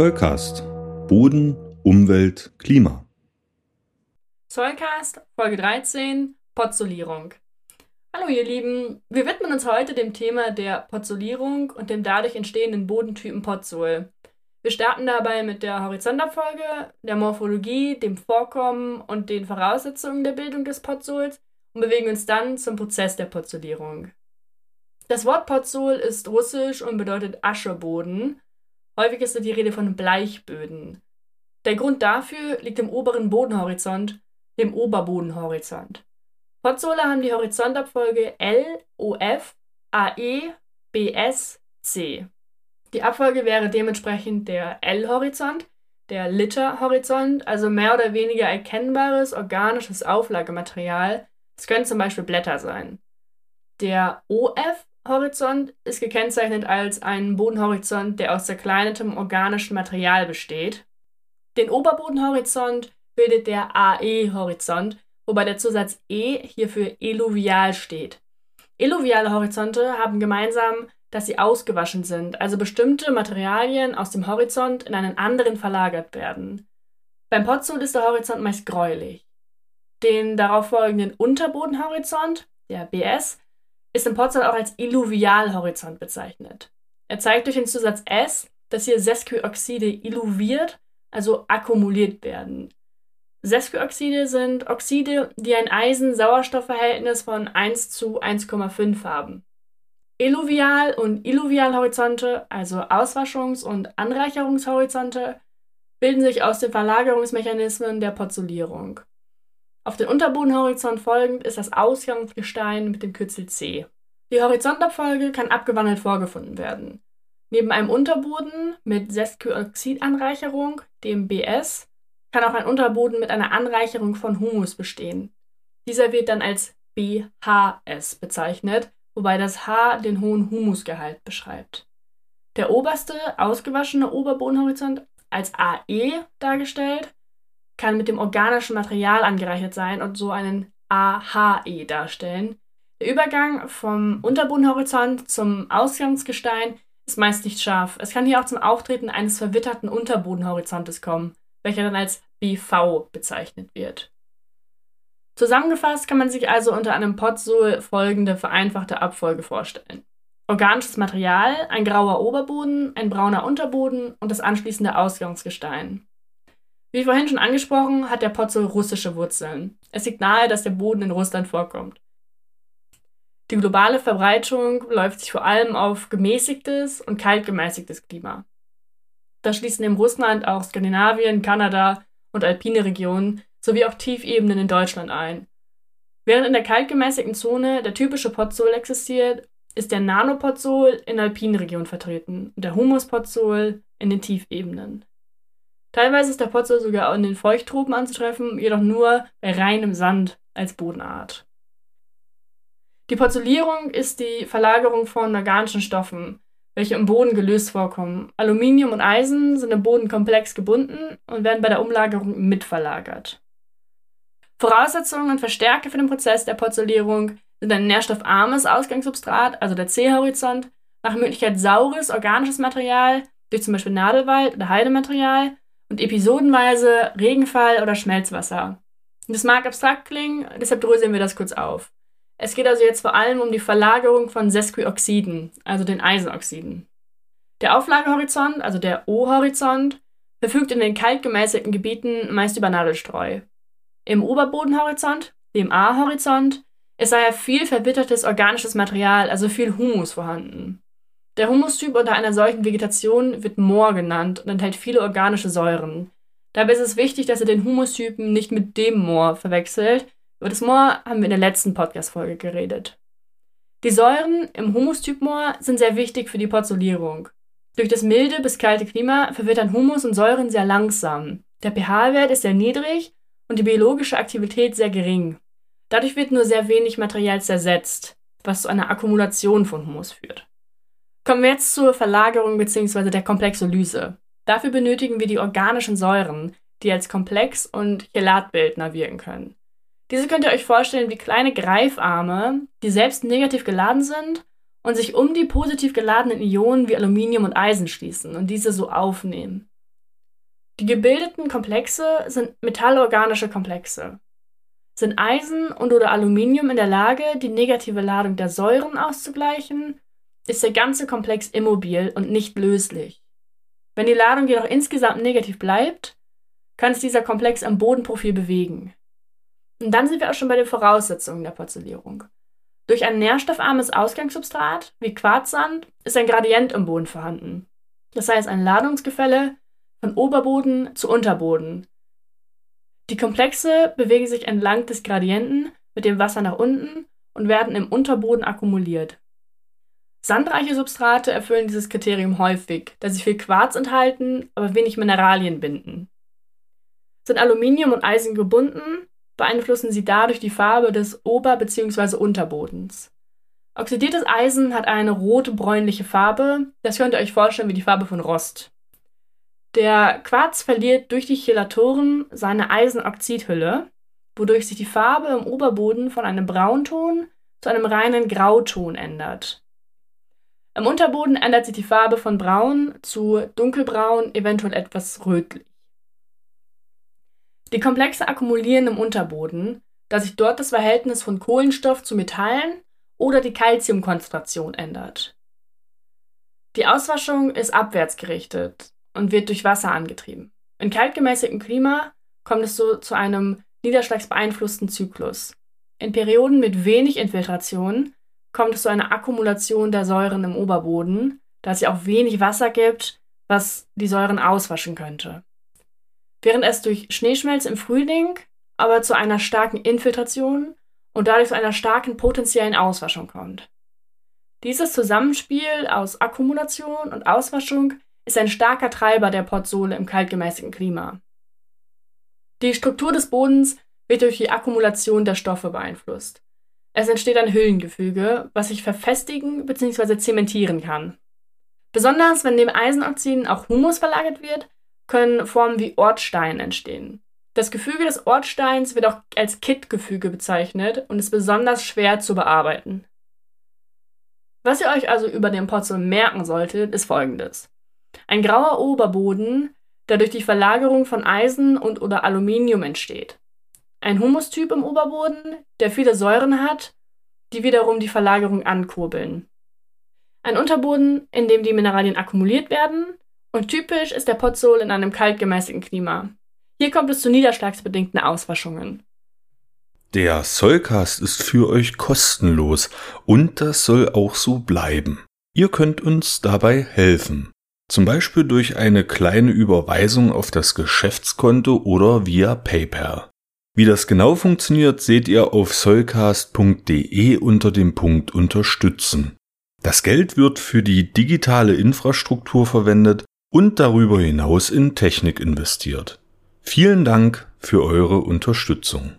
Zollcast. Boden, Umwelt, Klima. Zollcast, Folge 13, Pozzolierung. Hallo ihr Lieben, wir widmen uns heute dem Thema der Pozzolierung und dem dadurch entstehenden Bodentypen Pozzol. Wir starten dabei mit der Horizontabfolge, der Morphologie, dem Vorkommen und den Voraussetzungen der Bildung des Pozzols und bewegen uns dann zum Prozess der Pozzolierung. Das Wort Pozzol ist russisch und bedeutet Ascheboden. Häufig ist die Rede von Bleichböden. Der Grund dafür liegt im oberen Bodenhorizont, dem Oberbodenhorizont. Pozzole haben die Horizontabfolge L, O, F, A, E, B, S, C. Die Abfolge wäre dementsprechend der L-Horizont, der Liter-Horizont, also mehr oder weniger erkennbares organisches Auflagematerial. Es können zum Beispiel Blätter sein. Der OF-Horizont ist gekennzeichnet als ein Bodenhorizont, der aus zerkleinetem organischem Material besteht. Den Oberbodenhorizont bildet der AE-Horizont, wobei der Zusatz E hier für eluvial steht. Eluviale Horizonte haben gemeinsam dass sie ausgewaschen sind, also bestimmte Materialien aus dem Horizont in einen anderen verlagert werden. Beim Potsol ist der Horizont meist gräulich. Den darauffolgenden Unterbodenhorizont, der BS, ist im Potsol auch als Illuvialhorizont bezeichnet. Er zeigt durch den Zusatz S, dass hier Sesquioxide illuviert, also akkumuliert werden. Sesquioxide sind Oxide, die ein Eisen-Sauerstoff-Verhältnis von 1 zu 1,5 haben. Eluvial- und Illuvialhorizonte, also Auswaschungs- und Anreicherungshorizonte, bilden sich aus den Verlagerungsmechanismen der Pozzolierung. Auf den Unterbodenhorizont folgend ist das Ausgangsgestein mit dem Kürzel C. Die Horizontabfolge kann abgewandelt vorgefunden werden. Neben einem Unterboden mit Sesquioxidanreicherung, dem BS, kann auch ein Unterboden mit einer Anreicherung von Humus bestehen. Dieser wird dann als BHS bezeichnet wobei das H den hohen Humusgehalt beschreibt. Der oberste, ausgewaschene Oberbodenhorizont, als AE dargestellt, kann mit dem organischen Material angereichert sein und so einen AHE darstellen. Der Übergang vom Unterbodenhorizont zum Ausgangsgestein ist meist nicht scharf. Es kann hier auch zum Auftreten eines verwitterten Unterbodenhorizontes kommen, welcher dann als BV bezeichnet wird. Zusammengefasst kann man sich also unter einem Podzol folgende vereinfachte Abfolge vorstellen. Organisches Material, ein grauer Oberboden, ein brauner Unterboden und das anschließende Ausgangsgestein. Wie vorhin schon angesprochen, hat der Podzol russische Wurzeln. Es liegt nahe, dass der Boden in Russland vorkommt. Die globale Verbreitung läuft sich vor allem auf gemäßigtes und kalt gemäßigtes Klima. Da schließen neben Russland auch Skandinavien, Kanada und alpine Regionen sowie auch Tiefebenen in Deutschland ein. Während in der kaltgemäßigten Zone der typische Podzol existiert, ist der Nanopodzol in alpinen Region vertreten und der Humuspodzol in den Tiefebenen. Teilweise ist der Podzol sogar in den Feuchttropen anzutreffen, jedoch nur bei reinem Sand als Bodenart. Die Podzolierung ist die Verlagerung von organischen Stoffen, welche im Boden gelöst vorkommen. Aluminium und Eisen sind im Boden komplex gebunden und werden bei der Umlagerung mitverlagert. Voraussetzungen und Verstärker für den Prozess der Porzolierung sind ein nährstoffarmes Ausgangssubstrat, also der C-Horizont, nach Möglichkeit saures organisches Material, durch zum Beispiel Nadelwald oder Heidematerial und episodenweise Regenfall oder Schmelzwasser. Das mag abstrakt klingen, deshalb dröseln wir das kurz auf. Es geht also jetzt vor allem um die Verlagerung von Sesquioxiden, also den Eisenoxiden. Der Auflagehorizont, also der O-Horizont, verfügt in den kalt gemäßigten Gebieten meist über Nadelstreu. Im Oberbodenhorizont, dem A-Horizont, ist daher viel verwittertes organisches Material, also viel Humus vorhanden. Der Humustyp unter einer solchen Vegetation wird Moor genannt und enthält viele organische Säuren. Dabei ist es wichtig, dass ihr den Humustypen nicht mit dem Moor verwechselt. Über das Moor haben wir in der letzten Podcast-Folge geredet. Die Säuren im Humustyp Moor sind sehr wichtig für die Porzolierung. Durch das milde bis kalte Klima verwittern Humus und Säuren sehr langsam. Der pH-Wert ist sehr niedrig und die biologische Aktivität sehr gering. Dadurch wird nur sehr wenig Material zersetzt, was zu einer Akkumulation von Humus führt. Kommen wir jetzt zur Verlagerung bzw. der Komplexolyse. Dafür benötigen wir die organischen Säuren, die als Komplex- und Chelatbildner wirken können. Diese könnt ihr euch vorstellen wie kleine Greifarme, die selbst negativ geladen sind und sich um die positiv geladenen Ionen wie Aluminium und Eisen schließen und diese so aufnehmen. Die gebildeten Komplexe sind metallorganische Komplexe. Sind Eisen und oder Aluminium in der Lage, die negative Ladung der Säuren auszugleichen, ist der ganze Komplex immobil und nicht löslich. Wenn die Ladung jedoch insgesamt negativ bleibt, kann sich dieser Komplex am Bodenprofil bewegen. Und dann sind wir auch schon bei den Voraussetzungen der Porzellierung. Durch ein nährstoffarmes Ausgangssubstrat wie Quarzsand ist ein Gradient im Boden vorhanden. Das heißt ein Ladungsgefälle von Oberboden zu Unterboden. Die Komplexe bewegen sich entlang des Gradienten mit dem Wasser nach unten und werden im Unterboden akkumuliert. Sandreiche Substrate erfüllen dieses Kriterium häufig, da sie viel Quarz enthalten, aber wenig Mineralien binden. Sind Aluminium und Eisen gebunden, beeinflussen sie dadurch die Farbe des Ober- bzw. Unterbodens. Oxidiertes Eisen hat eine rot-bräunliche Farbe, das könnt ihr euch vorstellen wie die Farbe von Rost. Der Quarz verliert durch die Chelatoren seine Eisenoxidhülle, wodurch sich die Farbe im Oberboden von einem Braunton zu einem reinen Grauton ändert. Im Unterboden ändert sich die Farbe von braun zu dunkelbraun, eventuell etwas rötlich. Die Komplexe akkumulieren im Unterboden, da sich dort das Verhältnis von Kohlenstoff zu Metallen oder die Calciumkonzentration ändert. Die Auswaschung ist abwärts gerichtet und wird durch Wasser angetrieben. In kaltgemäßigtem Klima kommt es so zu einem niederschlagsbeeinflussten Zyklus. In Perioden mit wenig Infiltration kommt es zu einer Akkumulation der Säuren im Oberboden, da es ja auch wenig Wasser gibt, was die Säuren auswaschen könnte. Während es durch Schneeschmelz im Frühling aber zu einer starken Infiltration und dadurch zu einer starken potenziellen Auswaschung kommt. Dieses Zusammenspiel aus Akkumulation und Auswaschung ist ein starker Treiber der Portsohle im kaltgemäßigten Klima. Die Struktur des Bodens wird durch die Akkumulation der Stoffe beeinflusst. Es entsteht ein Hüllengefüge, was sich verfestigen bzw. zementieren kann. Besonders wenn neben Eisenoxiden auch Humus verlagert wird, können Formen wie Ortstein entstehen. Das Gefüge des Ortsteins wird auch als Kittgefüge bezeichnet und ist besonders schwer zu bearbeiten. Was ihr euch also über den Porzellan merken solltet, ist folgendes. Ein grauer Oberboden, der durch die Verlagerung von Eisen und oder Aluminium entsteht ein Humustyp im Oberboden, der viele Säuren hat, die wiederum die Verlagerung ankurbeln. Ein Unterboden, in dem die Mineralien akkumuliert werden und typisch ist der Potsol in einem kaltgemäßigten Klima. Hier kommt es zu niederschlagsbedingten Auswaschungen. Der Sollcast ist für euch kostenlos und das soll auch so bleiben. Ihr könnt uns dabei helfen. Zum Beispiel durch eine kleine Überweisung auf das Geschäftskonto oder via PayPal. Wie das genau funktioniert, seht ihr auf solcast.de unter dem Punkt Unterstützen. Das Geld wird für die digitale Infrastruktur verwendet und darüber hinaus in Technik investiert. Vielen Dank für eure Unterstützung.